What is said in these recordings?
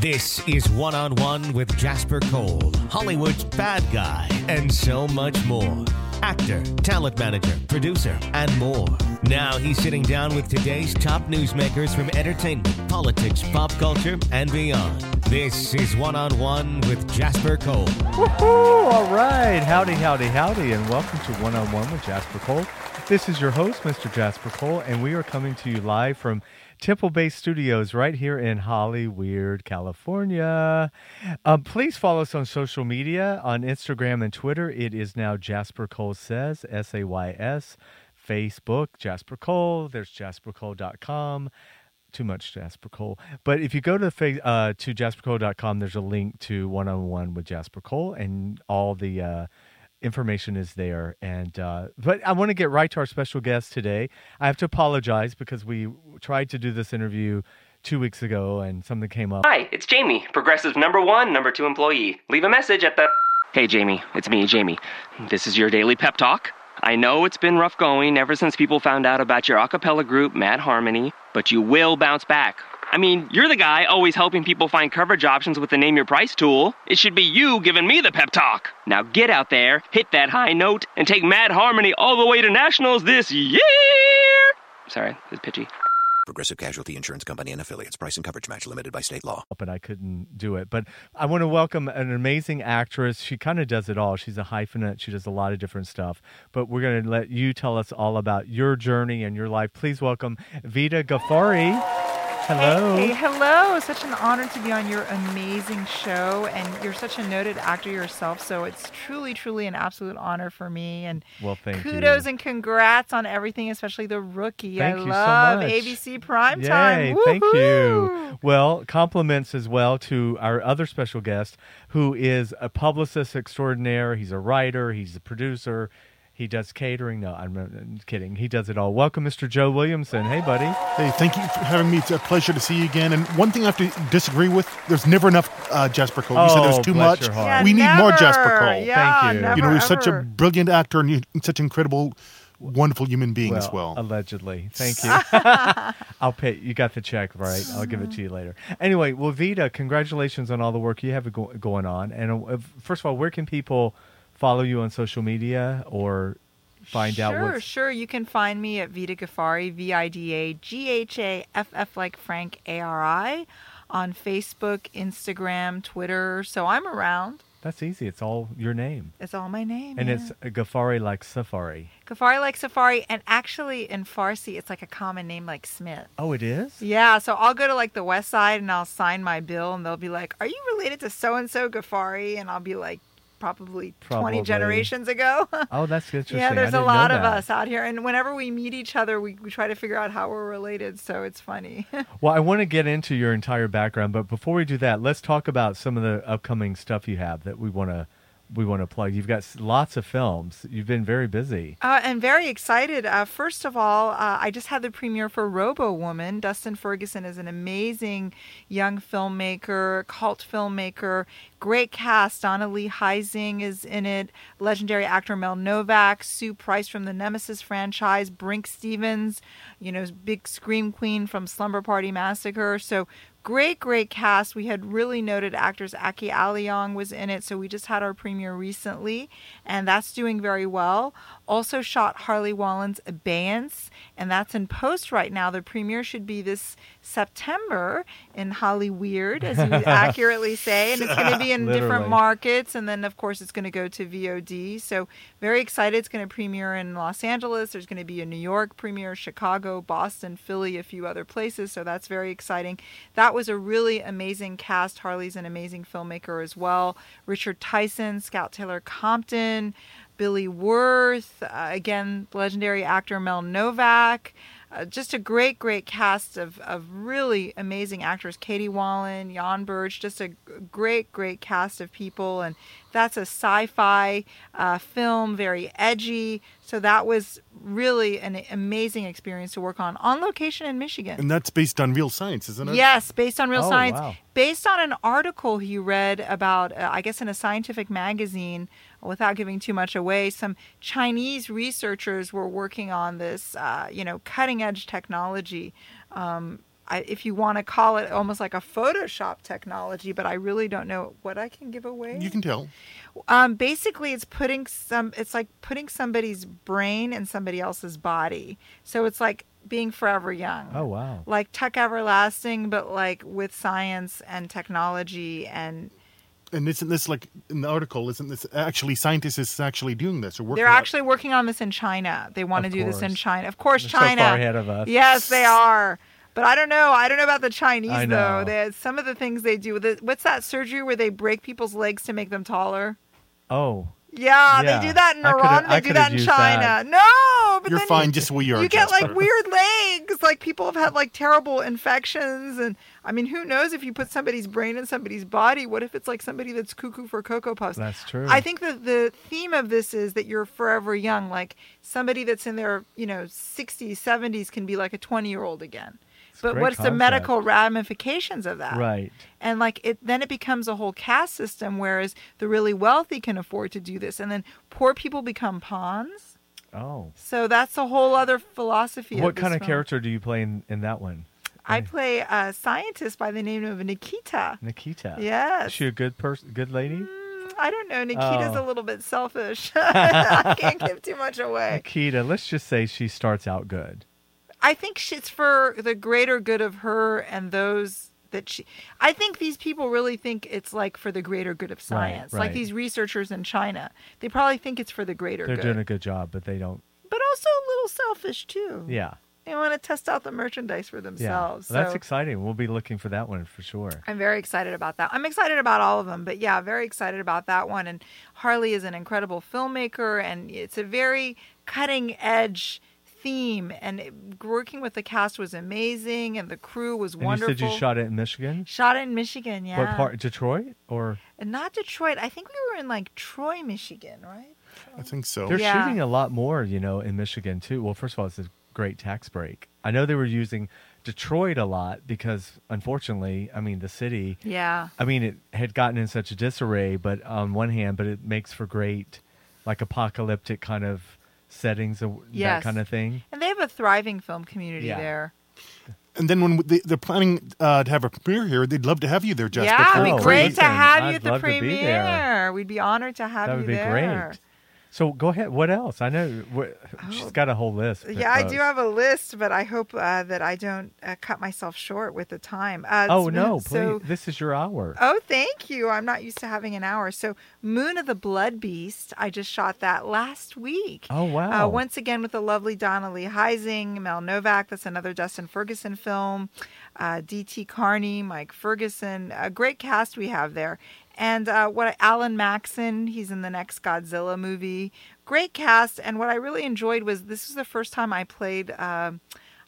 This is One on One with Jasper Cole, Hollywood's bad guy, and so much more. Actor, talent manager, producer, and more. Now he's sitting down with today's top newsmakers from entertainment, politics, pop culture, and beyond. This is One on One with Jasper Cole. Woohoo! All right. Howdy, howdy, howdy, and welcome to One on One with Jasper Cole. This is your host, Mr. Jasper Cole, and we are coming to you live from Temple Bay Studios right here in Hollyweird, California. Um, please follow us on social media on Instagram and Twitter. It is now Jasper Cole Says, S A Y S. Facebook, Jasper Cole. There's jaspercole.com. Too much Jasper Cole. But if you go to the uh, to jaspercole.com, there's a link to one on one with Jasper Cole, and all the uh, information is there. And uh, but I want to get right to our special guest today. I have to apologize because we tried to do this interview two weeks ago, and something came up. Hi, it's Jamie, Progressive number one, number two employee. Leave a message at the. Hey, Jamie, it's me, Jamie. This is your daily pep talk. I know it's been rough going ever since people found out about your a cappella group, Mad Harmony, but you will bounce back. I mean, you're the guy always helping people find coverage options with the Name Your Price tool. It should be you giving me the pep talk. Now get out there, hit that high note, and take Mad Harmony all the way to nationals this year. Sorry, it's pitchy. Progressive Casualty Insurance Company and affiliates. Price and coverage match limited by state law. But I couldn't do it. But I want to welcome an amazing actress. She kind of does it all. She's a hyphenate. She does a lot of different stuff. But we're going to let you tell us all about your journey and your life. Please welcome Vida Ghaffari. Hello. Hey, hello. Such an honor to be on your amazing show. And you're such a noted actor yourself. So it's truly, truly an absolute honor for me. And Well, thank kudos you. and congrats on everything, especially the rookie. Thank I you so love much. ABC Primetime. Yay, thank you. Well, compliments as well to our other special guest, who is a publicist extraordinaire. He's a writer, he's a producer, he does catering. No, I'm, I'm kidding. He does it all. Welcome, Mr. Joe Williamson. Hey, buddy. Hey, thank you for having me. It's a pleasure to see you again. And one thing I have to disagree with: there's never enough uh, Jasper Cole. You said Oh, there's too bless much. your heart. Yeah, we need more never. Jasper Cole. Yeah, Thank you. Never, you know, he's such a brilliant actor and you- such an incredible, wonderful human being as well. Allegedly. Thank you. I'll pay. You got the check, right? I'll give it to you later. Anyway, well, Vida, congratulations on all the work you have go- going on. And uh, first of all, where can people follow you on social media or find sure, out Sure, sure. You can find me at Vida Ghaffari, V I D A G H A F F like Frank A R I, on Facebook, Instagram, Twitter. So I'm around. That's easy. It's all your name. It's all my name. And yeah. it's a Ghaffari like Safari. Ghaffari like Safari, and actually in Farsi, it's like a common name like Smith. Oh, it is? Yeah, so I'll go to like the West Side and I'll sign my bill, and they'll be like, "Are you related to so and so Ghaffari?" And I'll be like, "Probably, Probably. twenty generations ago." Oh, that's interesting. yeah, there's a lot of us out here, and whenever we meet each other, we, we try to figure out how we're related. So it's funny. Well, I want to get into your entire background, but before we do that, let's talk about some of the upcoming stuff you have that we want to we want to plug. You've got lots of films. You've been very busy. Uh, and very excited. Uh, first of all, uh, I just had the premiere for Robo Woman. Dustin Ferguson is an amazing young filmmaker, cult filmmaker, great cast. Donna Lee Heising is in it, legendary actor Mel Novak, Sue Price from the Nemesis franchise, Brinke Stevens, you know, big scream queen from Slumber Party Massacre. So great, great cast. We had really noted actors. Aki Aleong was in it, so we just had our premiere recently, and that's doing very well. Also shot Harley Wallen's Abeyance, and that's in post right now. The premiere should be this September in Hollyweird, as you accurately say, and it's going to be in different markets, and then of course it's going to go to VOD. So very excited. It's going to premiere in Los Angeles. There's going to be a New York premiere, Chicago, Boston, Philly, a few other places. So that's very exciting. That was a really amazing cast. Harley's an amazing filmmaker as well. Richard Tyson, Scout Taylor Compton, Billy Wirth, uh, again, legendary actor Mel Novak. Uh, just a great, great cast of, of really amazing actors. Katie Wallen, Jan Burge, just a great, great cast of people. And that's a sci-fi uh, film, very edgy. So that was really an amazing experience to work on on location in Michigan. And that's based on real science, isn't it? Yes, based on real Oh, science. wow. Based on an article he read about, uh, I guess, in a scientific magazine, without giving too much away, some Chinese researchers were working on this, uh, you know, cutting edge technology. Um, I, if you want to call it almost like a Photoshop technology, but I really don't know what I can give away. You can tell. Um, basically, it's putting some. It's like putting somebody's brain in somebody else's body. So it's like being forever young. Oh wow. Like Tuck Everlasting, but like with science and technology and And isn't this like in the article? Isn't this actually scientists is actually doing this or working? they're on- actually working on this in China. They want to Of do this in. China. Of course, They're so China. far ahead of us. Yes, they are. But I don't know. I don't know about the Chinese I though. They, some of the things they do. The, what's that surgery where they break people's legs to make them taller? Oh, Yeah, Yeah. they do that in I coulda- Iran. I They do that in China. that. No, but You're then fine you, just the way you are. you get like weird legs. Like people have had like terrible infections, and I mean, who knows if you put somebody's brain in somebody's body? What if it's like somebody that's cuckoo for cocoa puffs? that's true. I think that the theme of this is that you're forever young. Like somebody that's in their you know 60s, 70s can be like a 20 year old again. But what's the medical ramifications of that? right. and like it then it becomes a whole caste system whereas the really wealthy can afford to do this and then poor people become pawns Oh. so that's a whole other philosophy What this kind of film. character do you play in, in that one? i play a scientist by the name of nikita Nikita. yes Is she a good person? Good lady? Mm, i don't know nikita's Oh. a little bit selfish i can't give too much away Nikita. Let's just say she starts out good. I think it's for the greater good of her and those that she. I think these people really think it's like for the greater good of science. Like right. these researchers in China, they probably think it's for the greater They're good. doing a good job, but they don't. but also a little selfish too. Yeah. They want to test out the merchandise for Yeah. themselves. Well, that's exciting. We'll be looking for that one for sure. I'm very excited about that. I'm excited about all of them, but yeah, very excited about that one. And Harley is an incredible filmmaker, and it's a very cutting edge theme. And it, working with the cast was amazing, and the crew was And wonderful. you said you shot it in Michigan? Shot it in Michigan, yeah. What part? Detroit? Or uh, not Detroit. I think we were in like Troy, Michigan, right? I think so. they're Yeah. shooting a lot more, you know, in Michigan too. Well, first of all, it's a great tax break. I know they were using Detroit a lot because, unfortunately, I mean, the city. Yeah. I mean, it had gotten in such a disarray, but on one hand, but it makes for great, like apocalyptic kind of settings, of that kind of thing. And they have a thriving film community Yeah. there. And then when they, they're planning uh, to have a premiere here, they'd love to have you there, Jasper. yeah, it'd Oh, be great listen, to have you I'd at the love be premiere. We'd be honored to have that you would be there. great. So go ahead. What else? I know what, she's got a whole list. Oh. Yeah, I do have a list, but I hope uh, that I don't uh, cut myself short with the time. Uh, Oh no, please! This is your hour. oh, thank you. I'm not used to having an hour. So, Moon of the Blood Beast. I just shot that last week. oh wow! Uh, once again with the lovely Donna Lee Heising, Mel Novak. That's another Dustin Ferguson film. Uh, D.T. Carney, Mike Ferguson. A great cast we have there. And uh, what Alan Maxon, he's in the next Godzilla movie. Great cast. And what I really enjoyed was this was the first time I played. um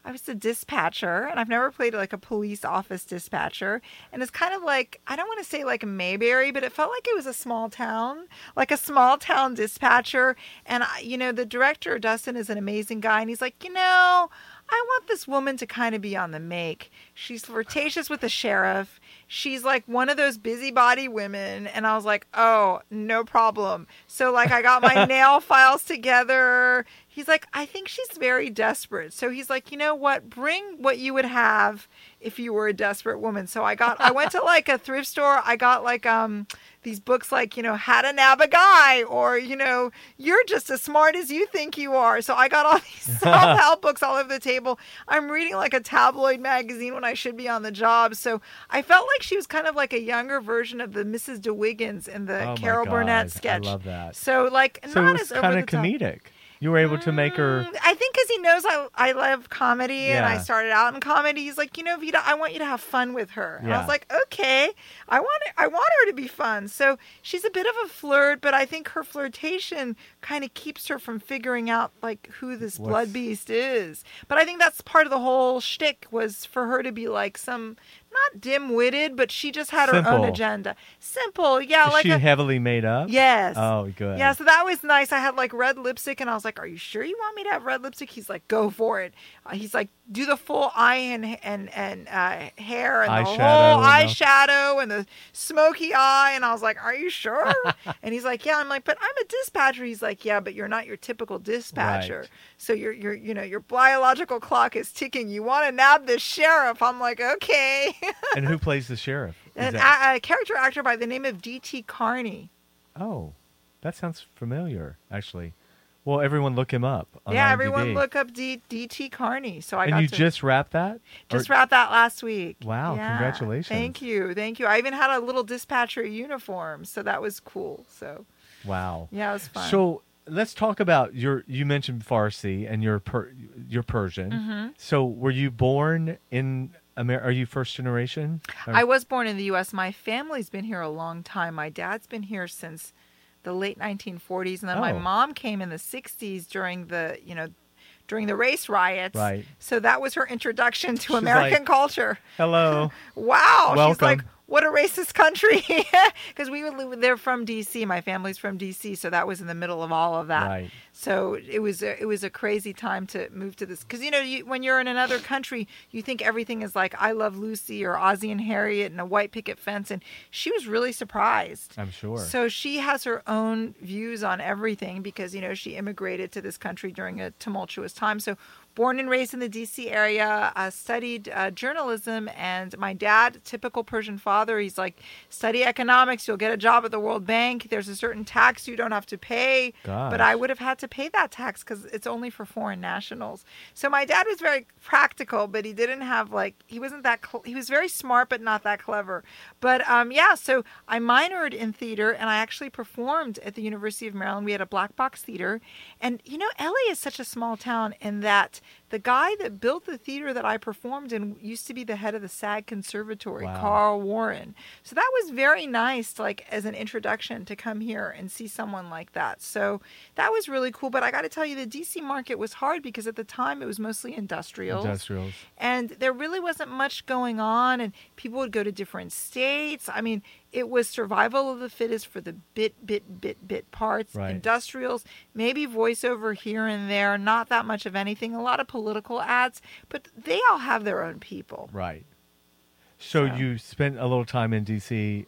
I was a dispatcher, and I've never played like a police office dispatcher. And it's kind of like I don't want to say like Mayberry, but it felt like it was a small town, like a small town dispatcher. And I, you know, the director Dustin is an amazing guy, and he's like, you know, I want this woman to kind of be on the make. She's flirtatious with the sheriff. She's like one of those busybody women. And I was like, oh, no problem. So, like, I got my nail files together. He's like, I think she's very desperate. So he's like, you know what? Bring what you would have if you were a desperate woman. So I got, I went to like a thrift store. I got like, um, these books like, you know, how to nab a guy or, you know, you're just as smart as you think you are. So I got all these self-help books all over the table. I'm reading like a tabloid magazine when I should be on the job. So I felt like she was kind of like a younger version of the Mrs. DeWiggins in the Oh Carol God, Burnett I sketch. love that. So like so not as kind of top. You were able to make her. Mm, I think because he knows I, I love comedy and I started out in comedy. He's like, you know, Vida, I want you to have fun with her. And I Yeah. was like, okay, I want I want her to be fun. So she's a bit of a flirt, but I think her flirtation kind of keeps her from figuring out like who this What's- blood beast is. But I think that's part of the whole shtick was for her to be like some not dim-witted, but she just had her own agenda. Simple, yeah, Is like she a, heavily made up? Yes. Oh, good. Yeah, so that was nice. I had like red lipstick, and I was like, "Are you sure you want me to have red lipstick?" He's like, "Go for it." Uh, he's like, "Do the full eye and and and uh, hair and the Eyeshadow whole the- eyeshadow and the smoky eye." And I was like, "Are you sure?" and he's like, "Yeah." I'm like, "But I'm a dispatcher." He's like, "Yeah, but you're not your typical dispatcher. Right. So your your you know your biological clock is ticking. You want to nab the sheriff?" I'm like, "Okay." and who plays the sheriff? Is An that- a, a character actor by the name of D.T. Carney. oh, that sounds familiar, actually. Well, everyone look him up. On yeah, IMDb. everyone look up D- DT Carney. So I And got you to just wrapped that? just Or- wrapped that last week. Wow, Yeah. congratulations. Thank you, thank you. I even had a little dispatcher uniform, so that was cool. So Wow. yeah, it was fun. So let's talk about your. You mentioned Farsi and your per, your Persian. Mm-hmm. So were you born in America? Are you first generation? Or- I was born in the U.S. My family's been here a long time. My dad's been here since the late 1940s, and then my Oh. mom came in the 60s during the you know during the race riots. Right. So that was her introduction to She's American like- culture. Hello. Wow. Welcome. She's like, what a racist country. Because we would live, they're from D.C. My family's from D.C., so that was in the middle of all of that. Right. So it was a, it was a crazy time to move to this because you know you, when you're in another country, you think everything is like I Love Lucy or Ozzie and Harriet and a white picket fence, and she was really surprised. I'm sure. So she has her own views on everything because you know she immigrated to this country during a tumultuous time. So born and raised in the D.C. area, uh, studied uh, journalism, and my dad, typical Persian father, he's like, study economics, you'll get a job at the World Bank. There's a certain tax you don't have to pay, but I would have had to pay that tax because it's only for foreign nationals. So my dad was very practical, but he didn't have like he wasn't that cl- he was very smart, but not that clever. But um, yeah, so I minored in theater, and I actually performed at the University of Maryland. We had a black box theater, and you know, LA is such a small town in that the guy that built the theater that I performed in used to be the head of the SAG Conservatory, Wow. Carl Warren. So that was very nice, like as an introduction to come here and see someone like that. So that was really cool. But I got to tell you, the DC market was hard because at the time it was mostly industrial Industrials. and there really wasn't much going on and people would go to different states i mean it was survival of the fittest for the bit bit bit bit parts Right. industrials maybe voiceover here and there not that much of anything a lot of political ads but they all have their own people Right. So, So- you spent a little time in DC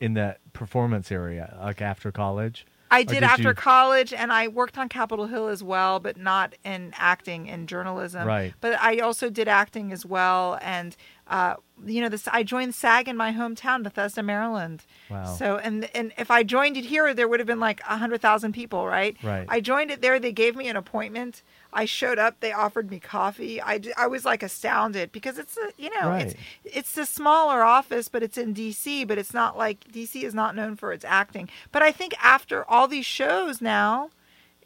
in that performance area, like after college? I did, did after you- college, and I worked on Capitol Hill as well, but not in acting and journalism. Right. But I also did acting as well, and uh, you know, this I joined SAG in my hometown, Bethesda, Maryland. Wow. So, and and if I joined it here, there would have been like a hundred thousand people, right? Right. I joined it there. They gave me an appointment. I showed up. They offered me coffee. I, I was like astounded because it's a you know it's it's a smaller office, but it's in D.C. But it's not like D.C. is not known for its acting. But I think after all these shows now,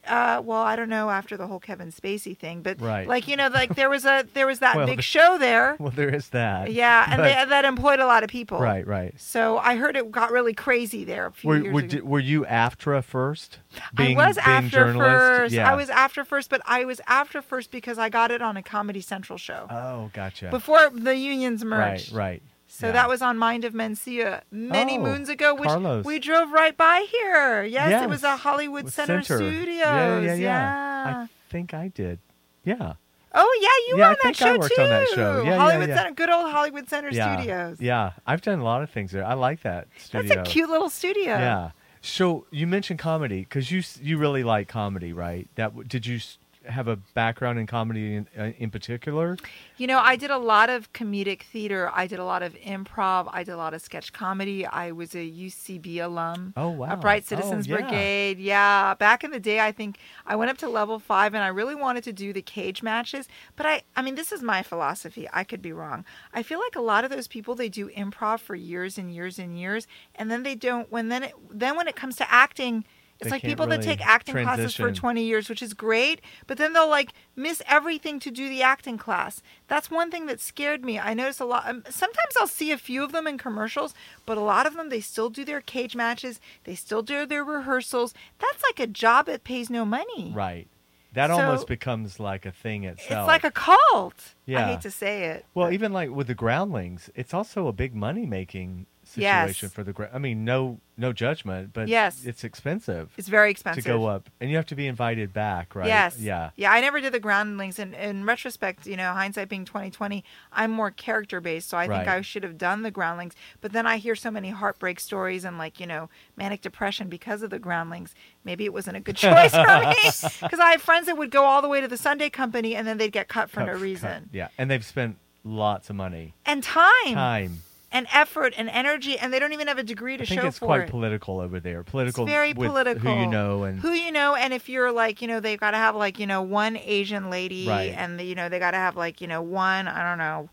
uh, well, I don't know after the whole Kevin Spacey thing, but Right. like you know, like there was a there was that Well, big show there, Well, there is that. yeah, and But- they, that employed a lot of people, Right, right. So I heard it got really crazy there a few Were, years were, ago. di- were you AFTRA first? Being, I was AFTRA first. Yeah. I was AFTRA first, but I was AFTRA first because I got it on a Comedy Central show Oh, gotcha. before the unions merged. Right, right. So Yeah. that was on Mind of Mencia many Oh, moons ago, which Carlos. we drove right by here. Yes, it was a Hollywood with Center, Studios. Yeah, yeah, yeah. yeah. I think I did. Yeah. Oh yeah, you Yeah, were I on that think show I worked too. on that show. Yeah, yeah, Hollywood yeah. Center, good old Hollywood Center. Studios. Yeah. I've done a lot of things there. I like that studio. That's a cute little studio. Yeah. So you mentioned comedy because you you really like comedy, right? That did you have a background in comedy in, uh, in particular? You know, I did a lot of comedic theater. I did a lot of improv. I did a lot of sketch comedy. I was a UCB alum. Oh, wow. Upright Oh, Citizens yeah. Brigade. Yeah. Back in the day, I think I went up to level five and I really wanted to do the cage matches. But I, I mean, this is my philosophy. I could be wrong. I feel like a lot of those people, they do improv for years and years and years. And then they don't, when then it, then when it comes to acting, It's like people that take acting classes for 20 years, which is great, but then they'll like miss everything to do the acting class. That's one thing that scared me. I notice a lot. Um, sometimes I'll see a few of them in commercials, but a lot of them, they still do their cage matches, they still do their rehearsals. That's like a job that pays no money. Right. That So- almost becomes like a thing itself. It's like a cult. Yeah. I hate to say it. Well, even like with the groundlings, it's also a big money making Yes. situation for the. Gra- I mean, no, no judgment, but Yes. it's expensive It's very expensive. to go up, and you have to be invited back, right? Yes. Yeah. Yeah, I never did the groundlings and in retrospect, you know, hindsight being 2020, I'm more character based, so I think I should have done the groundlings. But then I hear so many heartbreak stories and like, you know, manic depression because of the groundlings. Maybe it wasn't a good choice for me because I have friends that would go all the way to the Sunday company and then they'd get cut for Cut- no cut- reason. Yeah, and they've spent lots of money, And time, time. And effort and energy and they don't even have a degree to I think show it's for quite it. political over there. Political, It's very political. Who you know and who you know, and if you're like, you know, they've got to have like, you know, one Asian lady, Right. and you know, they got to have like, you know, one, I don't know,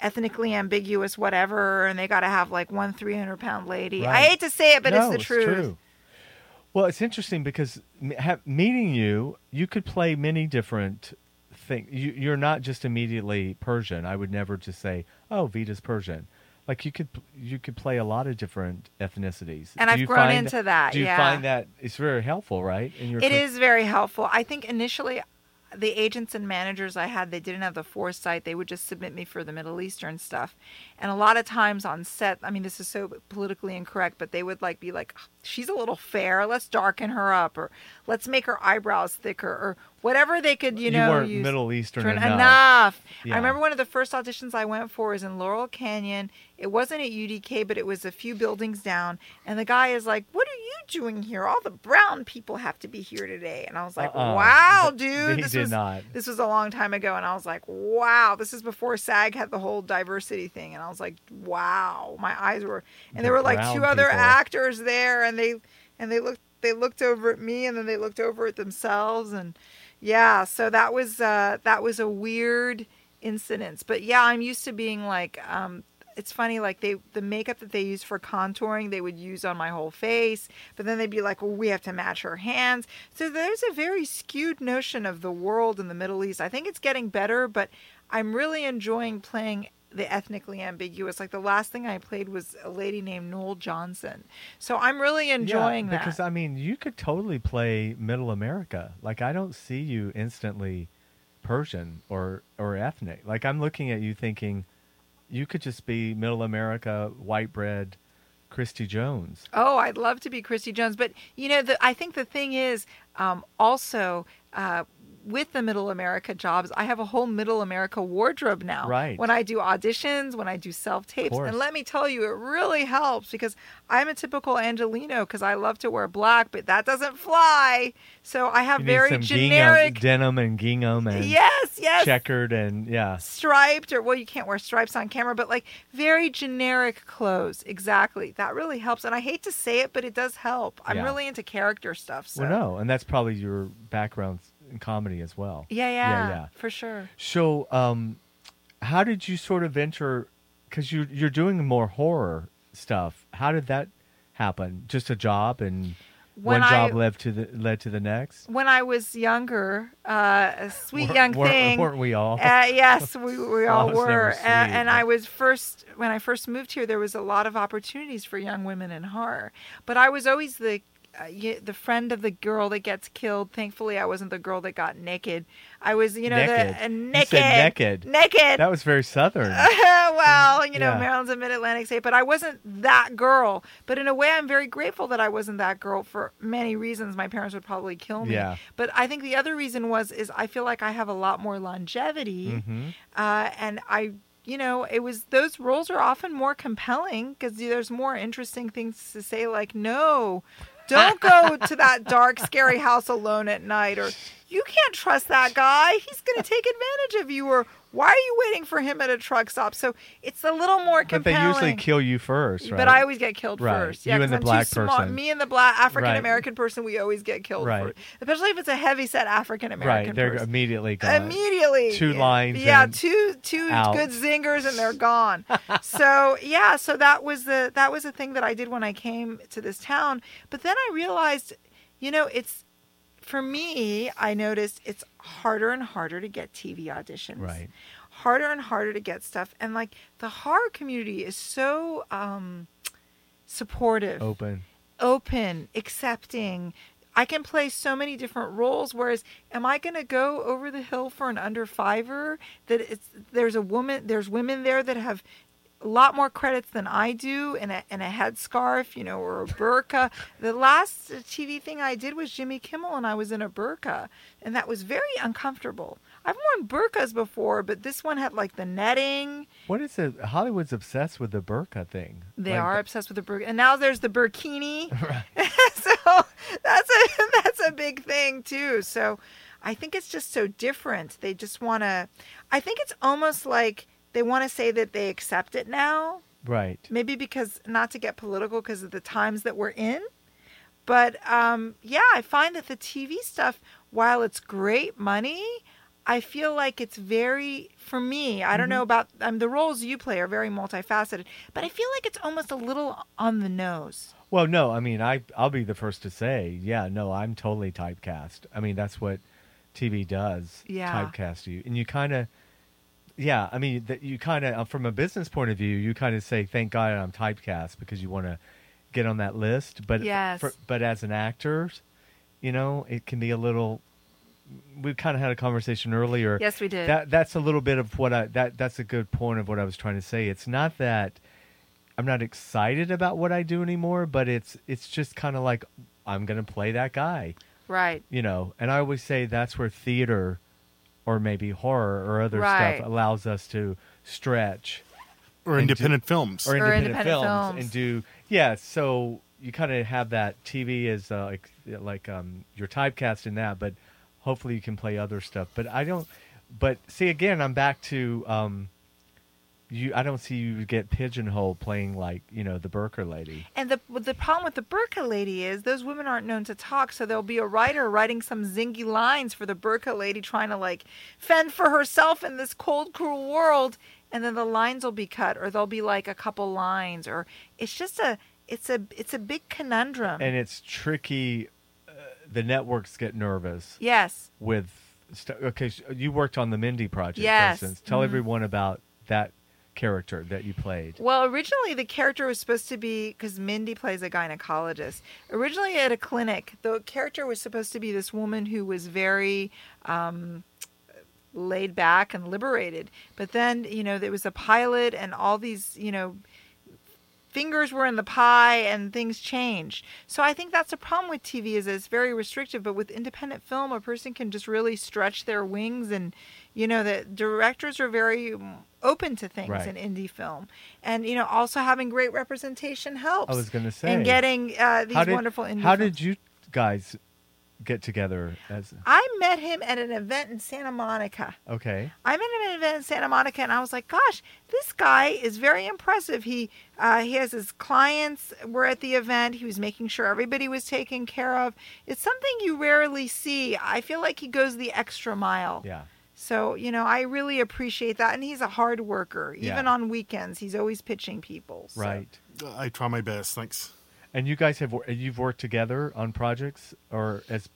ethnically ambiguous whatever, and they got to have like one 300 pound lady. I hate to say it, but no, it's the truth. true. Well, it's interesting because meeting you, you could play many different things. You, you're not just immediately Persian. I would never just say, "Oh, Vida's Persian." Like you could, you could play a lot of different ethnicities. And Do I've grown into that, Do you yeah. find that it's very helpful, right? In your It is very helpful. I think initially the agents and managers I had, they didn't have the foresight. They would just submit me for the Middle Eastern stuff. And a lot of times on set, I mean, this is so politically incorrect, but they would like be like, she's a little fair. Let's darken her up or let's make her eyebrows thicker or whatever they could, you, You know, weren't. Middle Eastern enough. enough. Yeah. I remember one of the first auditions I went for was in Laurel Canyon. It wasn't at UDK, but it was a few buildings down. And the guy is like, "What are you doing here? All the brown people have to be here today." And I was like, Uh-uh. "Wow, dude, he this did was not. this was a long time ago." And I was like, "Wow, this is before SAG had the whole diversity thing." And I was like, "Wow, my eyes were." And The there were like two other people. actors there, and they and they looked they looked over at me, and then they looked over at themselves, and yeah, so that was uh, that was a weird incident. But yeah, I'm used to being like, um, it's funny, like they the makeup that they use for contouring, they would use on my whole face, but then they'd be like, well, we have to match her hands. So there's a very skewed notion of the world in the Middle East. I think it's getting better, but I'm really enjoying playing the ethnically ambiguous. Like the last thing I played was a lady named Noel Johnson. So I'm really enjoying yeah, that. because I mean, you could totally play Middle America. Like I don't see you instantly Persian or or ethnic. Like I'm looking at you thinking you could just be Middle America, white bread, Christy Jones. Oh, I'd love to be Christy Jones, but you know, the, I think the thing is um, also uh, with the Middle America jobs, I have a whole Middle America wardrobe now. Right. When I do auditions, when I do self tapes, and let me tell you, it really helps because I'm a typical Angelino because I love to wear black, but that doesn't fly. So I have very some gingham- generic. denim and gingham and yes, yes. checkered and yeah. striped or well you can't wear stripes on camera but like very generic clothes exactly that really helps and i hate to say it but it does help i'm Yeah. really into character stuff so Well, no, and that's probably your background in comedy as well. yeah, yeah Yeah, yeah. for sure So, um, how did you sort of enter? Because you you're doing more horror stuff. How did that happen? Just a job, and When one job I- led to the led to the next. when i was younger uh, a sweet young weren't- thing weren't we all? Uh, yes, we, we all were. sweet, and I was first, when I first moved here, there was a lot of opportunities for young women in horror. But I was always the uh, y- the friend of the girl that gets killed. Thankfully, I wasn't the girl that got naked. I was, you know, Naked. the uh, You naked, said naked. naked. That was very southern. well, you know, Yeah. Maryland's a mid Atlantic state, but I wasn't that girl. But in a way, I'm very grateful that I wasn't that girl for many reasons. My parents would probably kill me. Yeah. But I think the other reason was is I feel like I have a lot more longevity, Mm-hmm. uh, and I. You know, it was those roles are often more compelling because there's more interesting things to say, like, no, don't go to that dark, scary house alone at night, or you can't trust that guy. He's going to take advantage of you, or why are you waiting for him at a truck stop? So it's a little more But compelling. they usually kill you first, right? But I always get killed Right. first. You Yeah, and 'cause the I'm black too small. person. Me and the black African American person, we always get killed Right. first. Especially if it's a heavy set African American. right. They're person. immediately gone. Immediately. Two lines Yeah, and two two out. good zingers and they're gone. so yeah, so that was the that was the thing that I did when I came to this town. But then I realized You know, it's for me. I noticed it's harder and harder to get TV auditions. Right. Harder and harder to get stuff, and like the horror community is so um, supportive Open. open, accepting. I can play so many different roles. Whereas, am I going to go over the hill for an under fiver? That it's there's a woman, there's women there that have a lot more credits than I do, and a and a headscarf, you know, or a burqa. the last TV thing I did was Jimmy Kimmel, and I was in a burqa, and that was very uncomfortable. I've worn burqas before, but this one had like the netting. What is it? Hollywood's obsessed with the burqa thing. They Like, are obsessed with the burqa, and now there's the burkini. so that's a that's a big thing too. So I think it's just so different. They just want to. I think it's almost like they want to say that they accept it now. Right. Maybe because not to get political because of the times that we're in. But um, yeah, I find that the TV stuff, while it's great money, I feel like it's very for me. I don't know about um, the roles you play are very multifaceted, but I feel like it's almost a little on the nose. Well, no, I mean, I I'll be the first to say, yeah, no, I'm totally typecast. I mean, that's what TV does. Yeah. Typecast you, and you kind of, yeah, I mean, that you kind of, uh, from a business point of view, you kind of say, thank God I'm typecast because you want to get on that list. But Yes. for, but as an actor, you know, it can be a little. We kind of had a conversation earlier. Yes, we did. That that's a little bit of what I that that's a good point of what I was trying to say. It's not that I'm not excited about what I do anymore, but it's it's just kind of like I'm going to play that guy, Right. you know. And I always say that's where theater or maybe horror or other Right. stuff allows us to stretch or And independent films. or Or independent, independent films, films. and do yeah. So you kind of have that TV is uh, like like um you're typecast in that, but hopefully you can play other stuff. But I don't. But see again, I'm back to um. You, I don't see you get pigeonholed playing like you know the Burka lady. And the the problem with the Burka lady is those women aren't known to talk, so there'll be a writer writing some zingy lines for the Burka lady trying to like fend for herself in this cold, cruel world, and then the lines will be cut, or there'll be like a couple lines, or it's just a it's a it's a big conundrum. and it's tricky. Uh, the networks get nervous yes, with. St- okay, so you worked on the Mindy project, Yes. for instance. Tell Mhm. everyone about that character that you played. Well, originally the character was supposed to be because Mindy plays a gynecologist. Originally at a clinic, the character was supposed to be this woman who was very um, laid back and liberated. But then, you know, there was a pilot, and all these, you know, fingers were in the pie and things changed. So I think that's a problem with TV is it's very restrictive, but with independent film a person can just really stretch their wings and you know the directors are very open to things Right. in indie film. And you know also having great representation helps. I was going to say. and getting uh, these did, wonderful indie How films. did you guys get together? As I met him at an event in Santa Monica. okay, I met him at an event in Santa Monica, and I was like, "Gosh, this guy is very impressive. He uh, he has his clients were at the event. He was making sure everybody was taken care of. It's something you rarely see. I feel like he goes the extra mile. yeah. So you know, I really appreciate that, and he's a hard worker. Even Yeah. on weekends, he's always pitching people. so- Right. I try my best. Thanks. And you guys have you've worked together on projects or as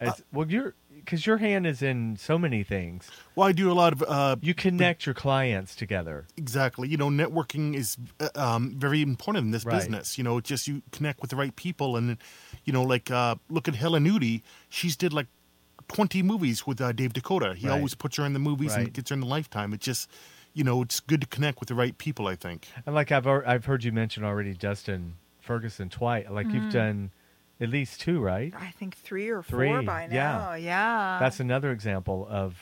as Uh, well you're because your hand is in so many things. Well, I do a lot of uh, You connect your clients together. exactly. You know, networking is uh, um, very important in this Right. business. You know, just you connect with the right people, and you know, like uh, look at Helen Nudie. She's did like twenty movies with uh, Dave DeCoteau. He Right. always puts her in the movies Right. and gets her in the Lifetime. It just, you know, it's good to connect with the right people. I think. And like I've I've heard you mention already, Dustin Ferguson twice. Like Mm-hmm. you've done at least two, right? I think three or four by yeah. now. Yeah. yeah. That's another example of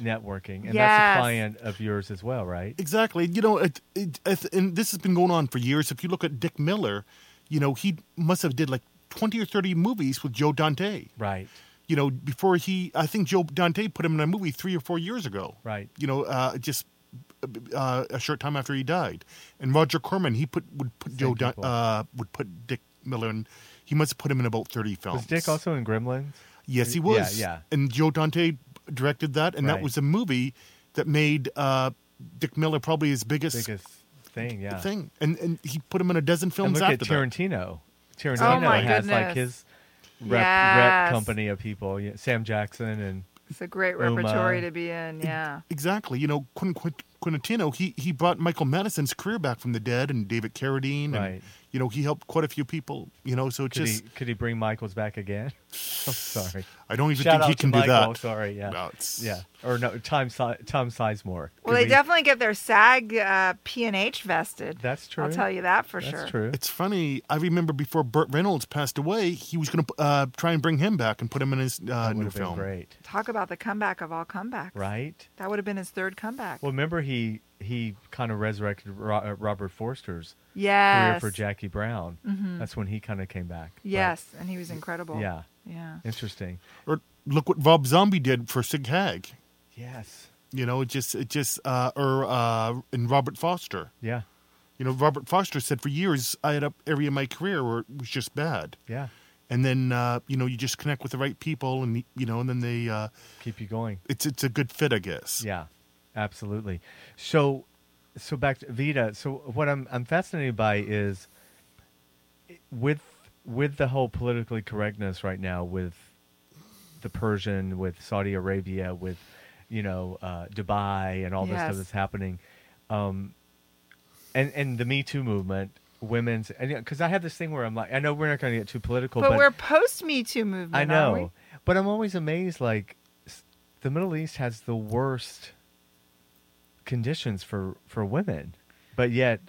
networking, and that's a client of yours as well, right? Exactly. You know, it, it, it, and this has been going on for years. If you look at Dick Miller, you know, he must have did like twenty or thirty movies with Joe Dante. Right. You know, before he, I think Joe Dante put him in a movie three or four years ago. Right. You know, uh, just uh, a short time after he died. And Roger Corman, he put would put Joe Don, people. uh, would put Dick Miller in. He must have put him in about thirty films. Was Dick also in Gremlins? Yes, he was. yeah. And Joe Dante directed that, and Right. that was a movie that made uh, Dick Miller probably his biggest, Biggest thing, yeah. thing. And and he put him in a dozen And films look after at that. Tarantino. Tarantino Oh, my has like his rep, rep company of people. Yeah, Sam Jackson and It's a great Uma. repertory to be in. Yeah. Exactly. You know, Quentin Quint- Quintino, he he brought Michael Madsen's career back from the dead, and David Carradine, and Right. you know, he helped quite a few people. You know, so could just he could he bring Michaels back again? Oh, sorry. I don't even Shout think out he to can do Michael. that. Sorry, yeah, No, yeah, or no, Tom Si- Tom Sizemore. Well, Could they we- definitely get their SAG uh, P&H vested. That's true. I'll tell you that for That's sure. true. It's funny. I remember before Burt Reynolds passed away, he was going to uh, try and bring him back and put him in his uh, that new have been film. great, Talk about the comeback of all comebacks. right? That would have been his third comeback. Well, remember he he kind of resurrected uh, Robert Forster's yes. career for Jackie Brown. That's when he kind of came back. But, Yes, and he was incredible. yeah, Yeah. interesting. Or look what Rob Zombie did for Sid Haig. Yes, You know, it just it just uh, or uh, and Robert Forster. yeah, You know, Robert Forster said for years I had a area of my career where it was just bad, yeah. and then uh, you know you just connect with the right people, and you know, and then they uh, Keep you going. it's it's a good fit, I guess. Yeah, absolutely. So, so back to Vida. So what I'm I'm fascinated by is with with the whole politically correctness right now with the Persian, with Saudi Arabia, with you know uh, Dubai, and all this stuff that's happening, um, and and the Me Too movement. Women's, and because I have this thing where I'm like, I know we're not going to get too political, But, but we're post Me Too movement. I know, but I'm always amazed. Like, the Middle East has the worst conditions for for women, but yet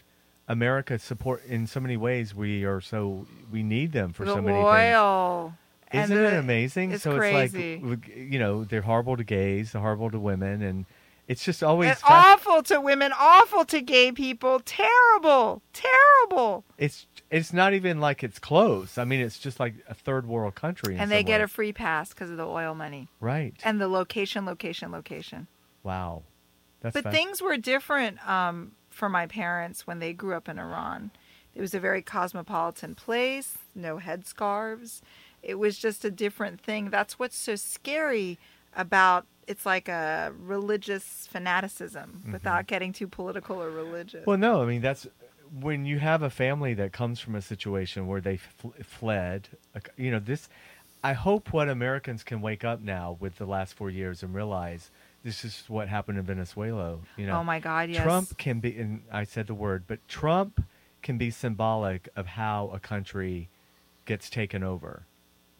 America support in so many ways. We are so we need them for the so many things. oil. and Isn't it the- amazing? It's so crazy. it's like you know they're horrible to gays, they're horrible to women, and it's just always And fa- awful to women, awful to gay people, terrible, terrible. it's it's not even like it's close. I mean, it's just like a third world country, And they get a free pass because of the oil money right. and the location, location, location. wow, that's but fasc- things were different um, for my parents when they grew up in Iran. It was a very cosmopolitan place, no headscarves. It was just a different thing. That's what's so scary about it's like a religious fanaticism without getting too political or religious. Mm-hmm. Well, no, I mean that's when you have a family that comes from a situation where they fl- fled. You know, this. I hope what Americans can wake up now with the last four years and realize this is what happened in Venezuela. You know, oh my God, yes. Trump can be, and I said the word, but Trump can be symbolic of how a country gets taken over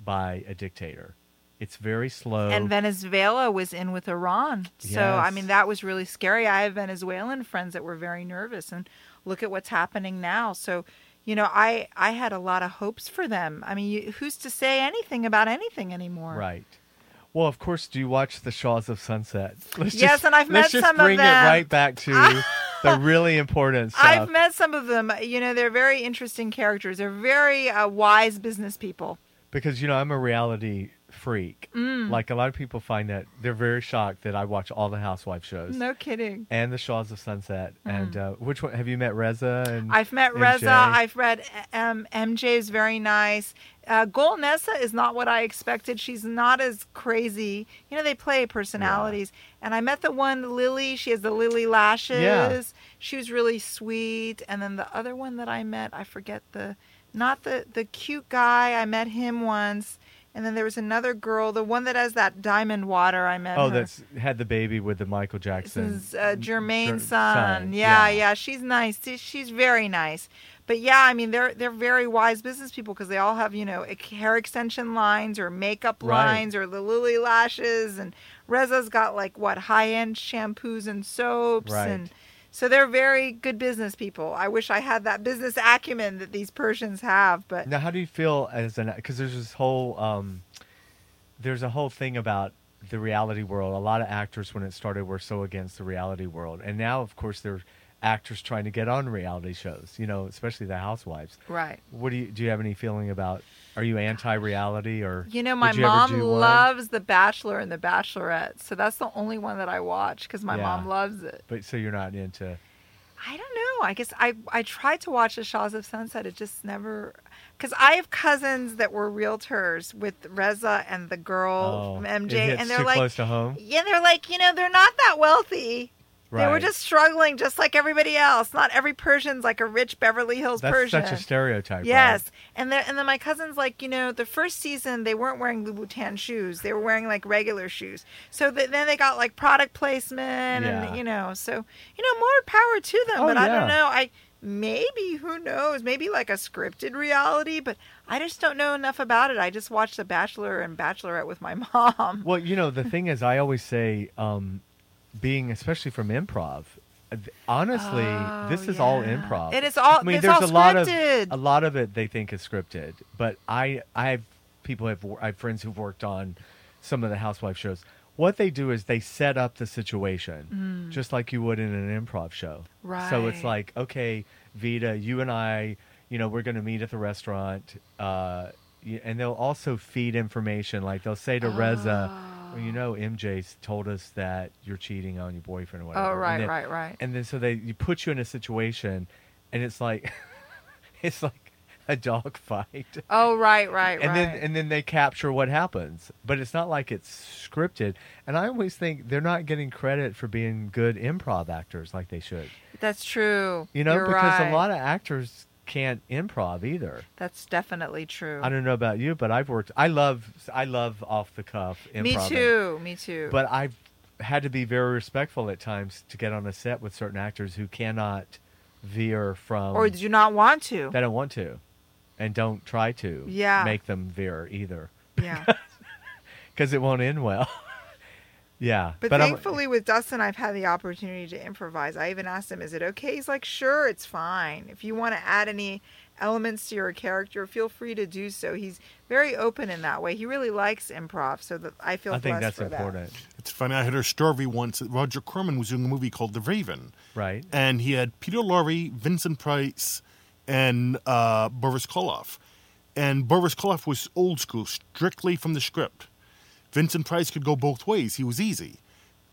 by a dictator. It's very slow. And Venezuela was in with Iran. So, I mean, that was really scary. I have Venezuelan friends that were very nervous and look at what's happening now. So, you know, I I had a lot of hopes for them. I mean, you, who's to say anything about anything anymore? Right. Well, of course, do you watch the Shahs of Sunset? Let's Yes, just, and I've met some of them. let's just bring it right back to the really important stuff. I've met some of them. You know, they're very interesting characters. They're very uh, wise business people. because you know I'm a reality freak. Mm. Like a lot of people find that they're very shocked that I watch all the housewife shows No kidding. and the Shahs of Sunset. And uh, which one have you met? Reza and Mm. I've met MJ? Reza. I've read um, MJ is very nice. Uh, Golnesa is not what I expected. She's not as crazy. You know, they play personalities. And I met the one Lily. She has the Lily lashes. Yeah. She was really sweet. And then the other one that I met, I forget the, not the the cute guy. I met him once. And then there was another girl, the one that has that diamond water. I met. Oh, her. that's had the baby with the Michael Jackson. This is uh, Jermaine's Jer- son. Yeah, yeah, she's nice. She's very nice. But yeah, I mean, they're they're very wise business people because they all have you know hair extension lines or makeup Right. lines or the lily lashes, and Reza's got like what high end shampoos and soaps, Right. and so they're very good business people. I wish I had that business acumen that these Persians have, but Now, how do you feel as an? Because there's this whole, um, there's a whole thing about the reality world. A lot of actors, when it started, were so against the reality world, and now, of course, there are actors trying to get on reality shows. You know, especially the Housewives. right. What do you do? You have any feeling about? Are you anti-reality or? You know, my you mom do one? loves The Bachelor and The Bachelorette, so that's the only one that I watch because my Yeah. mom loves it. But so you're not into. I don't know. I guess I I tried to watch The Shahs of Sunset. It just never. Because I have cousins that were realtors with Reza and the girl Oh, MJ, and they're like, close to home. yeah, they're like, you know, they're not that wealthy, They were just struggling, just like everybody else. Not every Persian's like a rich Beverly Hills That's Persian. That's such a stereotype. Yes, right? and then and then my cousins like you know the first season they weren't wearing Louboutin shoes; they were wearing like regular shoes. So th- then they got like product placement, Yeah. and you know, so you know more power to them. Oh, but I don't know. I maybe who knows? Maybe like a scripted reality, but I just don't know enough about it. I just watched The Bachelor and Bachelorette with my mom. Well, you know, the thing is, I always say, um, being especially from improv, honestly, this Oh, is all yeah. improv. It is all- I mean, there's all a lot of a lot of it they think is scripted, but I I have people have I have friends who've worked on some of the housewife shows. What they do is they set up the situation just like you would in an improv show. right So it's Mm. Like, okay, Vida, you and I, you know, we're going to meet at the restaurant. Uh, and they'll also feed information. Like they'll say to Reza, well, you know, MJ's told us that you're cheating on your boyfriend or oh, whatever. Oh, right, then- right, right. And then so they you put you in a situation, and it's like, it's like a dog fight. Oh, right, right, And right. then and then they capture what happens, but it's not like it's scripted. And I always think they're not getting credit for being good improv actors like they should. That's true. You know, You're because right. a lot of actors can't improv either. That's definitely true. I don't know about you, but I've worked. I love. I love off the cuff improv. Me too. Me too. But I've had to be very respectful at times to get on a set with certain actors who cannot veer from or do not want to. they don't want to, and don't try to. Yeah. Make them veer either, yeah. because it won't end well. Yeah. But, I'm- thankfully, with Dustin, I've had the opportunity to improvise. I even asked him, "Is it okay?" He's like, "Sure, it's fine. If you want to add any elements to your character, feel free to do so." He's very open in that way. He really likes improv, so that I feel I think blessed that's for that. important, It's funny. I heard a story once that Roger Corman was doing a movie called The Raven, right? and he had Peter Lorre, Vincent Price, and uh, Boris Karloff. And Boris Karloff was old school, strictly from the script. Vincent Price could go both ways. He was easy.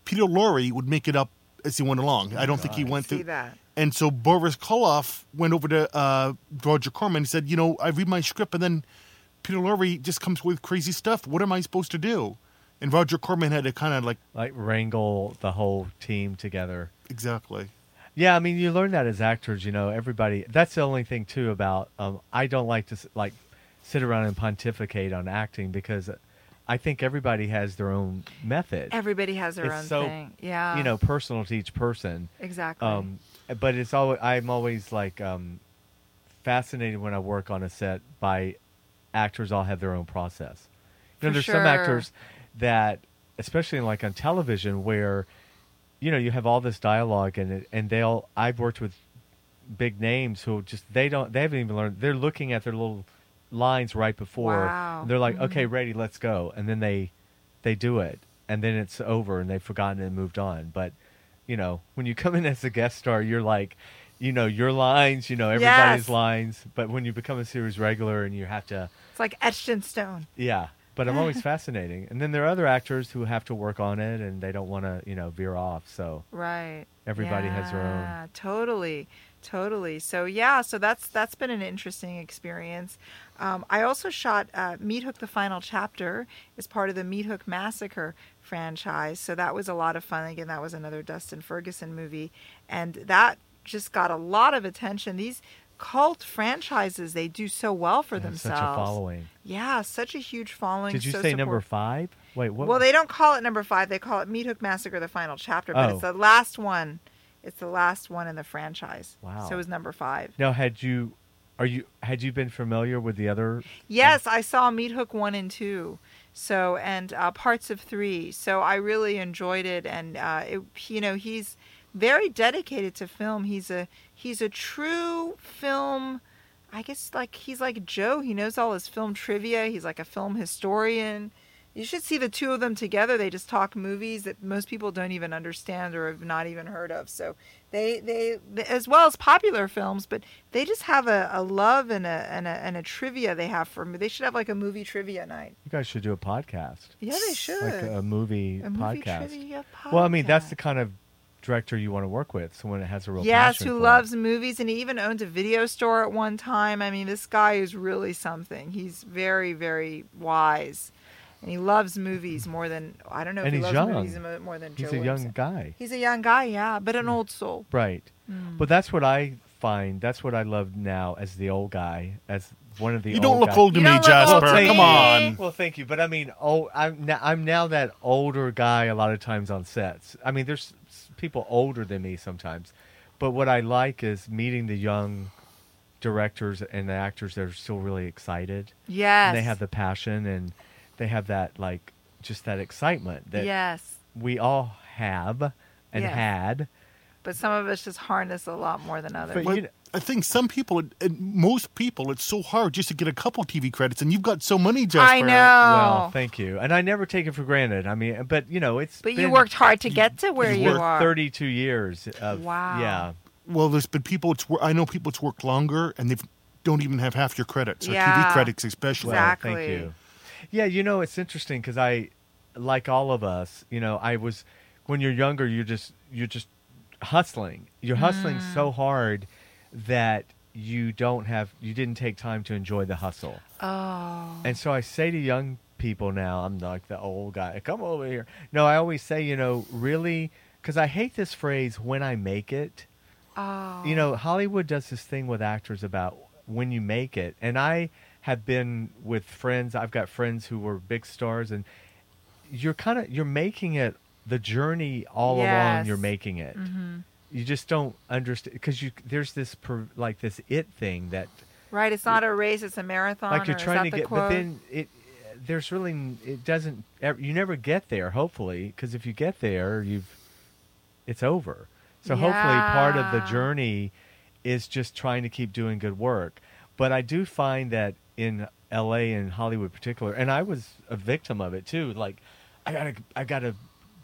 Peter Lorre would make it up as he went along. I don't think he went through. that? And so Boris Karloff went over to uh, Roger Corman and said, "You know, I read my script, and then Peter Lorre just comes with crazy stuff. What am I supposed to do?" And Roger Corman had to kind of like, Like wrangle the whole team together. exactly. Yeah, I mean, you learn that as actors. You know, everybody. That's the only thing too about. Um, I don't like to like sit around and pontificate on acting because I think everybody has their own method. Everybody has their It's own so, thing. Yeah. you know, personal to each person. Exactly. Um, but it's always I'm always like um, fascinated when I work on a set by actors all have their own process. You know, For there's some actors that, especially like on television, where you know you have all this dialogue and it, and they'll. I've worked with big names who just they don't they haven't even learned. They're looking at their little lines right before. Wow. and they're like, okay, mm-hmm. ready, let's go, and then they they do it, and then it's over, and they've forgotten and moved on. But you know, when you come in as a guest star, you're like, you know, your lines, you know, everybody's Yes. lines. But when you become a series regular and you have to, it's like etched in stone. yeah. But I'm always fascinating. And then there are other actors who have to work on it and they don't want to, you know, veer off. So Right. Everybody has their own. Yeah, Totally, totally. So yeah, so that's that's been an interesting experience. Um, I also shot uh, Meat Hook: The Final Chapter as part of the Meat Hook Massacre franchise. So that was a lot of fun. Again, that was another Dustin Ferguson movie, and that just got a lot of attention. These cult franchises they do so well for themselves. such a following. Yeah, such a huge following. Did you so say number five? Wait, what? well, they don't call it number five. They call it Meat Hook Massacre: The Final Chapter, but Oh. it's the last one. It's the last one in the franchise. Wow. So it was number five. now, had you, are you, had you been familiar with the other? Yes, I saw Meat Hook one and two. So and uh, parts of three. So I really enjoyed it, and uh, it, you know he's very dedicated to film. He's a he's a true film. I guess like he's like Joe. He knows all his film trivia. He's like a film historian. You should see the two of them together. They just talk movies that most people don't even understand or have not even heard of. So they they as well as popular films, but they just have a, a love and a, and a and a trivia they have for me. They should have like a movie trivia night. You guys should do a podcast, Yeah, they should. like a movie A movie podcast. Well, I mean, that's the kind of director you want to work with, someone that has a real yes, passion who for it. loves movies and he even owned a video store at one time. I mean, this guy is really something. He's very, very wise and he loves movies more than I don't know if And he he's loves young. movies more than He's Joe a young guy. He's a young guy, yeah, but an old soul. Right. Mm. But that's what I find. That's what I love now as the old guy, as one of the You don't look guys. old to You me, don't look old Jasper. to thank Come on. Well, thank you, but I mean, oh, I'm now, I'm now that older guy a lot of times on sets. I mean, there's people older than me sometimes, but what I like is meeting the young directors and the actors that are still really excited. Yes. And they have the passion and they have that like just that excitement that yes, we all have and Yes. had. but some of us just harness a lot more than others. But you know- I think some people, and most people, it's so hard just to get a couple TV credits, and you've got so many, Jasper. I know. Well, thank you, and I never take it for granted. I mean, but you know, it's but you worked hard to get to where you you are. 32 years of Wow. yeah Well, there's been people. It's I know people. It's worked longer, and they don't even have half your credits, or Yeah. TV credits, especially. well, Exactly. thank you yeah you know it's interesting because i like all of us you know i was when you're younger you're just you're just hustling you're hustling Mm. so hard that you don't have you didn't take time to enjoy the hustle Oh. and so i say to young people now i'm like the old guy come over here no i always say you know really because i hate this phrase when i make it Oh. you know, Hollywood does this thing with actors about when you make it. And I have been with friends, I've got friends who were big stars and you're kind of you're making it the journey all along you're making it. Mhm. You just don't understand because you there's this per, like this it thing that Right, it's not a race; it's a marathon. like you're trying to get quote? but then it there's really it doesn't you never get there hopefully because if you get there you've it's over so hopefully part of the journey is just trying to keep doing good work but i do find that in la and hollywood in particular and i was a victim of it too like i gotta i gotta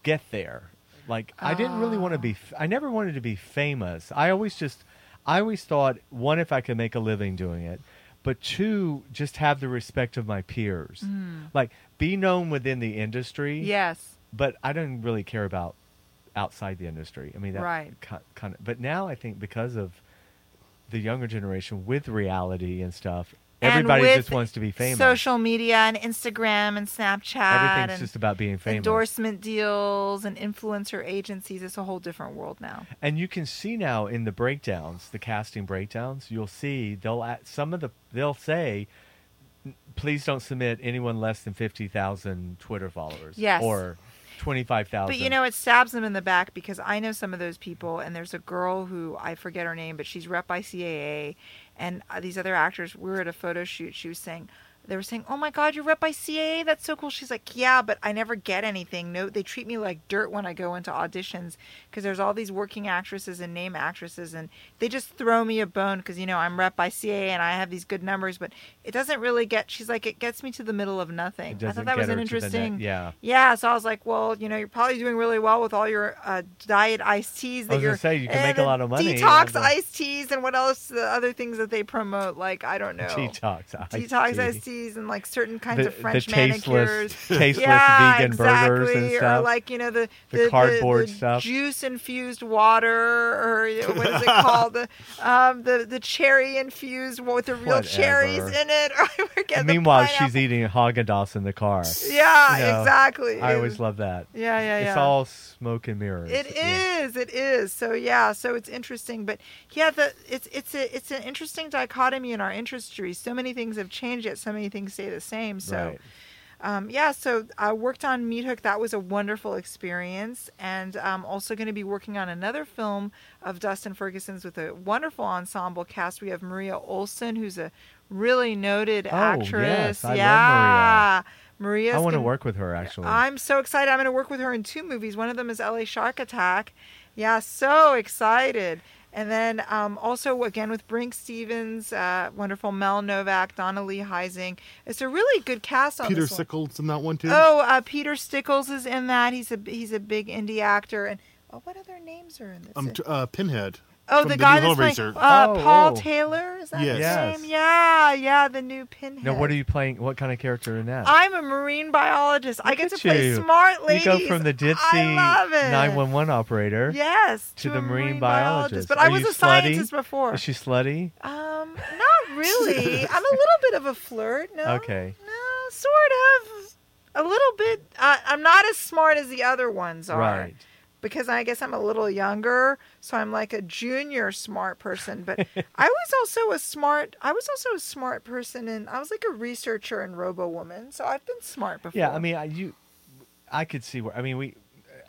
get there like i didn't really want to be ah. I never wanted to be famous i always just i always thought one if i could make a living doing it but two just have the respect of my peers mm. like be known within the industry yes, but I didn't really care about outside the industry. I mean, that Right. kind of. But now I think because of the younger generation with reality and stuff, everybody just wants to be famous. social media and Instagram and Snapchat Everything's and just about being famous. endorsement deals and influencer agencies. It's a whole different world now. And you can see now in the breakdowns, the casting breakdowns, you'll see they'll add, some of the they'll say, please don't submit anyone less than fifty thousand Twitter followers. Yes. Or twenty five thousand. But you know, it stabs them in the back because I know some of those people, and there's a girl who I forget her name, but she's rep by CAA, and uh, these other actors. We were at a photo shoot. She was saying. They were saying, "Oh my God, you're rep by CAA. That's so cool." She's like, "Yeah, but I never get anything. No, they treat me like dirt when I go into auditions because there's all these working actresses and name actresses, and they just throw me a bone because you know I'm rep by CAA and I have these good numbers, but it doesn't really get." She's like, "It gets me to the middle of nothing." I thought that was an interesting. yeah. Yeah, so I was like, well, you know, you're probably doing really well with all your uh, diet iced teas that I was you're gonna say, you can make a lot of money Detox iced teas and what else? The other things that they promote, like I don't know, detox, iced detox tea. iced teas and like certain kinds The- of French the tasteless- manicures, tasteless yeah, vegan exactly. burgers and or like you know the The cardboard the stuff. juice infused water, or what is it called? The um the the cherry infused with the real cherries in it. Or I forget Meanwhile, she's eating Haagen Dazs in the car. Yeah, You know, exactly. I always love that. Yeah, yeah, yeah. It's all smoke and mirrors. It is. Yeah. It is. So yeah. So it's interesting, but yeah, the it's it's a it's an interesting dichotomy in our industry. So many things have changed, yet so many things stay the same. So. Right. Um, yeah, so I worked on Meat Hook. That was a wonderful experience, and I'm also going to be working on another film of Dustin Ferguson's with a wonderful ensemble cast. We have Maria Olsen, who's a really noted Oh, actress. yes, I love yeah, Maria's I want to gonna- work with her actually. I'm so excited. I'm going to work with her in two movies. One of them is LA Shark Attack. Yeah, so excited. And then um, also again with Brinke Stevens, uh, wonderful Mel Novak, Dawna Lee Heising. It's a really good cast on Peter one. In that one too. Oh, uh, Peter Stickles is in that. He's a he's a big indie actor. And oh, what other names are in this? um, uh, Pinhead. Oh, from the new guy that's playing Hellraiser. uh, Oh, Paul oh. Taylor. Is that Yes. his Yes. name? Yeah, yeah, the new Pinhead. now, what are you playing? What kind of character in that? I'm a marine biologist. I get to at play you. smart ladies. You go from the ditzy 911 operator Yes, to a the marine biologist. But Are I was you a scientist before. Is she slutty? Um, not really. I'm a little bit of a flirt. No. Okay. No, sort of. A little bit. Uh, I'm not as smart as the other ones are. Right. Because I guess I'm a little younger, so I'm like a junior smart person. But I was also a smart. I was also a smart person, and I was like a researcher and Robo Woman. So I've been smart before. Yeah, I mean, I, you, I could see where. I mean, we,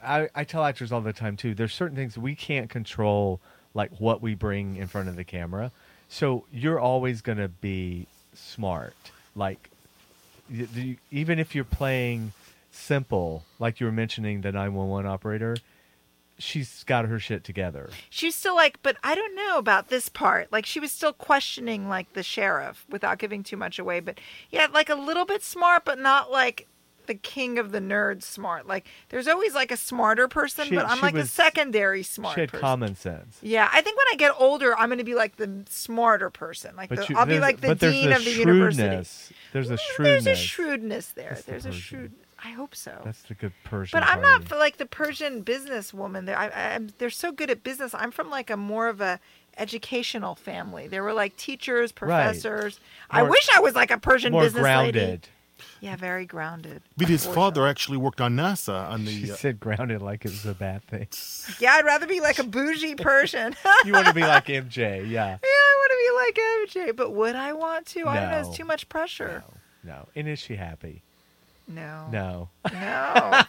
I, I tell actors all the time too. There's certain things we can't control, like what we bring in front of the camera. So you're always gonna be smart. Like, you- even if you're playing simple, like you were mentioning the 911 operator, she's got her shit together. she was still like, but I don't know about this part. Like she was still questioning like the sheriff without giving too much away. But yeah, like a little bit smart, but not like the king of the nerds smart. Like there's always like a smarter person, She- but I'm like a was- secondary smart she had person. common sense. Yeah, I think when I get older, I'm going to be like the smarter person. Like the, you- I'll be like the dean the of the university. There's a Mm, shrewdness. There's a shrewdness there. That's the There's a Persian. Shrewd. I hope so. That's the good Persian. But I'm part not you. f- like the Persian businesswoman. They're, I, I, I'm- they're so good at business. I'm from like a more of a educational family. There were like teachers, professors. I More- wish I was like a Persian more business grounded. lady. Yeah, very grounded. But his father actually worked on NASA on She the. Uh, said grounded like it was a bad thing. Yeah, I'd rather be like a bougie Persian. You want to be like MJ, yeah. Yeah, I want to be like MJ, but would I want to? I don't know. It's too much pressure. No. And is she happy? No. No. No.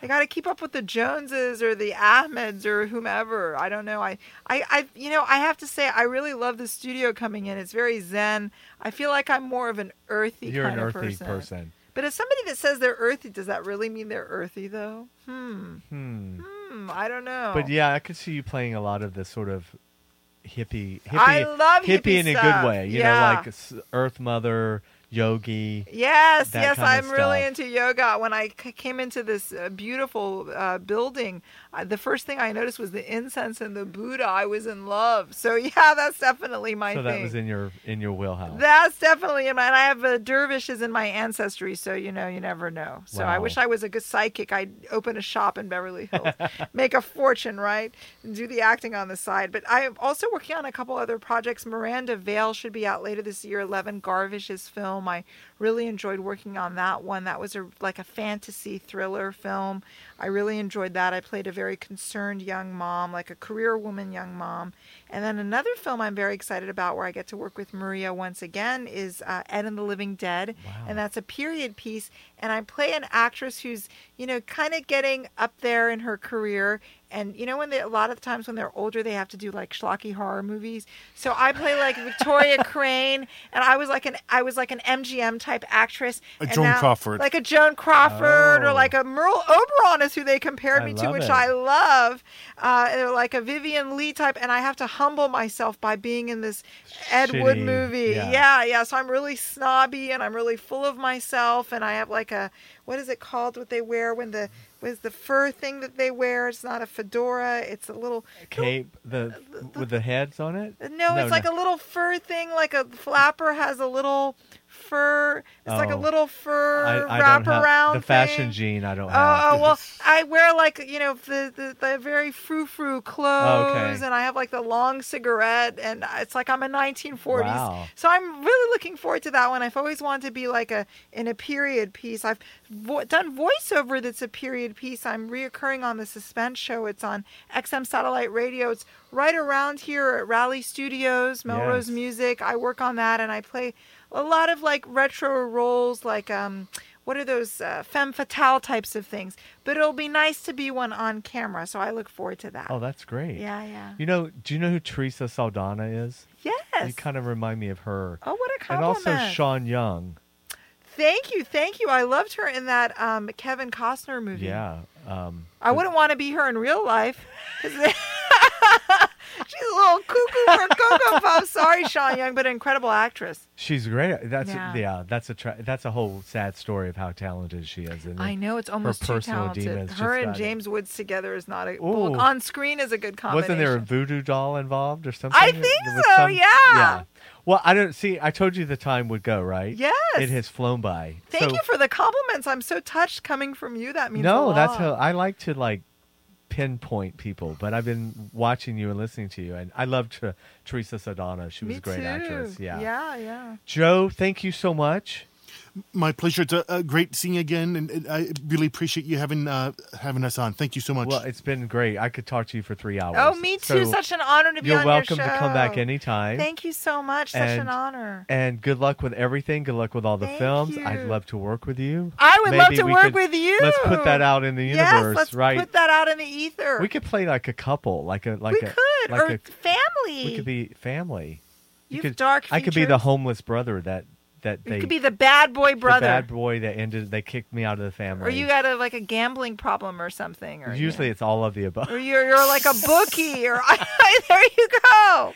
I got to keep up with the Joneses or the Ahmeds or whomever. I don't know. I, I, I, you know, I have to say, I really love the studio coming in. It's very zen. I feel like I'm more of an earthy You're an of earthy person. person. But if somebody that says they're earthy, does that really mean they're earthy though? Hmm. Hmm. Hmm. I don't know. But yeah, I could see you playing a lot of the sort of hippie, hippie, I love hippie hippie in a good way. You Yeah. know, like Earth Mother, Yogi. Yes, yes, I'm really into yoga. When I c- came into this uh, beautiful uh, building, uh, the first thing I noticed was the incense and the Buddha. I was in love. So yeah, that's definitely my so thing. that was in your in your wheelhouse. That's definitely in my. And I have uh, dervishes in my ancestry, so you know, you never know. So I wish I was a good psychic. I'd open a shop in Beverly Hills, make a fortune, right, and do the acting on the side. But I'm also working on a couple other projects. Miranda Vale should be out later this year. Eleven Garvish's film. I really enjoyed working on that one. That was a like a fantasy thriller film. I really enjoyed that. I played a very concerned young mom, like a career woman young mom. And then another film I'm very excited about where I get to work with Maria once again is uh, Ed and the Living Dead. And that's a period piece. And I play an actress who's, you know, kind of getting up there in her career. And, you know, when they, a lot of times when they're older, they have to do like schlocky horror movies. So I play like Victoria Crane. And I was like an, I was like an MGM type actress. A And Joan now- Crawford. Like a Joan Crawford or Oh. like a Merle Oberon is who they compared I me to, which it. I love. Uh, like a Vivien Leigh type, and I have to humble myself by being in this Ed Wood movie. yeah. Yeah. yeah, So I'm really snobby and I'm really full of myself, and I have like a what is it called? What they wear when the was the fur thing that they wear? It's not a fedora. It's a little Cape the with the heads on it. no, it's like a little fur thing, like a flapper has a little fur. It's like a Oh. little fur I, I wrap have around the fashion thing. gene. I don't Oh, have. oh, well, I wear like you know the the, the very frou frou oh, clothes, Okay. and I have like the long cigarette, and it's like I'm a 1940s. Wow. So I'm really looking forward to that one. I've always wanted to be like a in a period piece. I've vo- done voiceover that's a period piece. I'm reoccurring on the Suspense show. It's on XM Satellite Radio. It's right around here at Raleigh Studios, Melrose Yes. Music. I work on that, and I play a lot of like retro roles, like um, what are those uh, femme fatale types of things. But it'll be nice to be one on camera, so I look forward to that. Oh, that's great. yeah, yeah. You know, do you know who Teresa Saldana is? Yes. You kind of remind me of her. oh, what a compliment! and also Sean Young. Thank you, thank you. I loved her in that um, Kevin Costner movie. Yeah. Um, I wouldn't want to be her in real life. She's a little cuckoo for Cocoa Puffs. Sorry, Sean Young, but an incredible actress. she's great. That's Yeah. yeah. that's a tra- that's a whole sad story of how talented she is. I know it's almost too personal talented. Her and got it. James Woods together is not a well, on screen is a good combination. Wasn't there a voodoo doll involved or something? I think so, some- yeah. Well, I don't see. I told you the time would go right. Yes. It has flown by. Thank So- you for the compliments. I'm so touched coming from you. That means a No, that's how I like to like pinpoint people. But I've been watching you and listening to you, and I love Ter- Teresa Saldana. She was Me a great too. actress. Yeah. Yeah, yeah. Joe, thank you so much. My pleasure. It's a, a great seeing you again, and, and I really appreciate you having uh, having us on. Thank you so much. Well, it's been great. I could talk to you for three hours. Oh, me too. So Such an honor to be on the city. you're on welcome your show. to come back anytime. Thank you so much. Such an honor. And good luck with everything. Good luck with all the Thank films. you. I'd love to work with you. I would love Maybe to we work could- with you. Let's put that out in the yes, universe, let's right? put that out in the ether. we could play like a couple, like a like We a could, like or a family. we could be family. You You've could dark I could be the features. homeless brother that that You they could be the bad boy brother, the brother. bad boy that ended they kicked me out of the family. or you got a like a gambling problem or something. Or Usually it's all of the above. or you're you're like a bookie. Or there you go.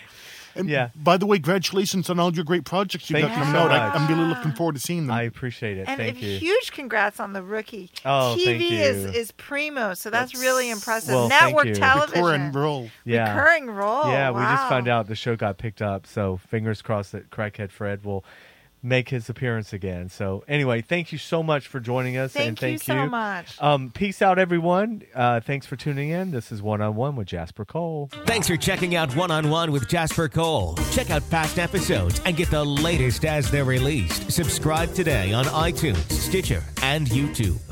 and yeah. By the way, congratulations on all your great projects you Thank got coming so out. I, much. I'm really looking forward to seeing them. I appreciate it. And Thank you. huge congrats on the rookie. Oh, TV thank is you. is primo, so that's, really impressive. Well, thank Network you. television, Recurring role. yeah. recurring role. Yeah, we just found out the show got picked up, so fingers crossed that Crackhead Fred will make his appearance again. So anyway, thank you so much for joining us, Thank and thank you so much. Um, peace out, everyone. Uh, thanks for tuning in. This is One on One with Jasper Cole. Thanks for checking out One on One with Jasper Cole. Check out past episodes and get the latest as they're released. Subscribe today on iTunes, Stitcher, and YouTube.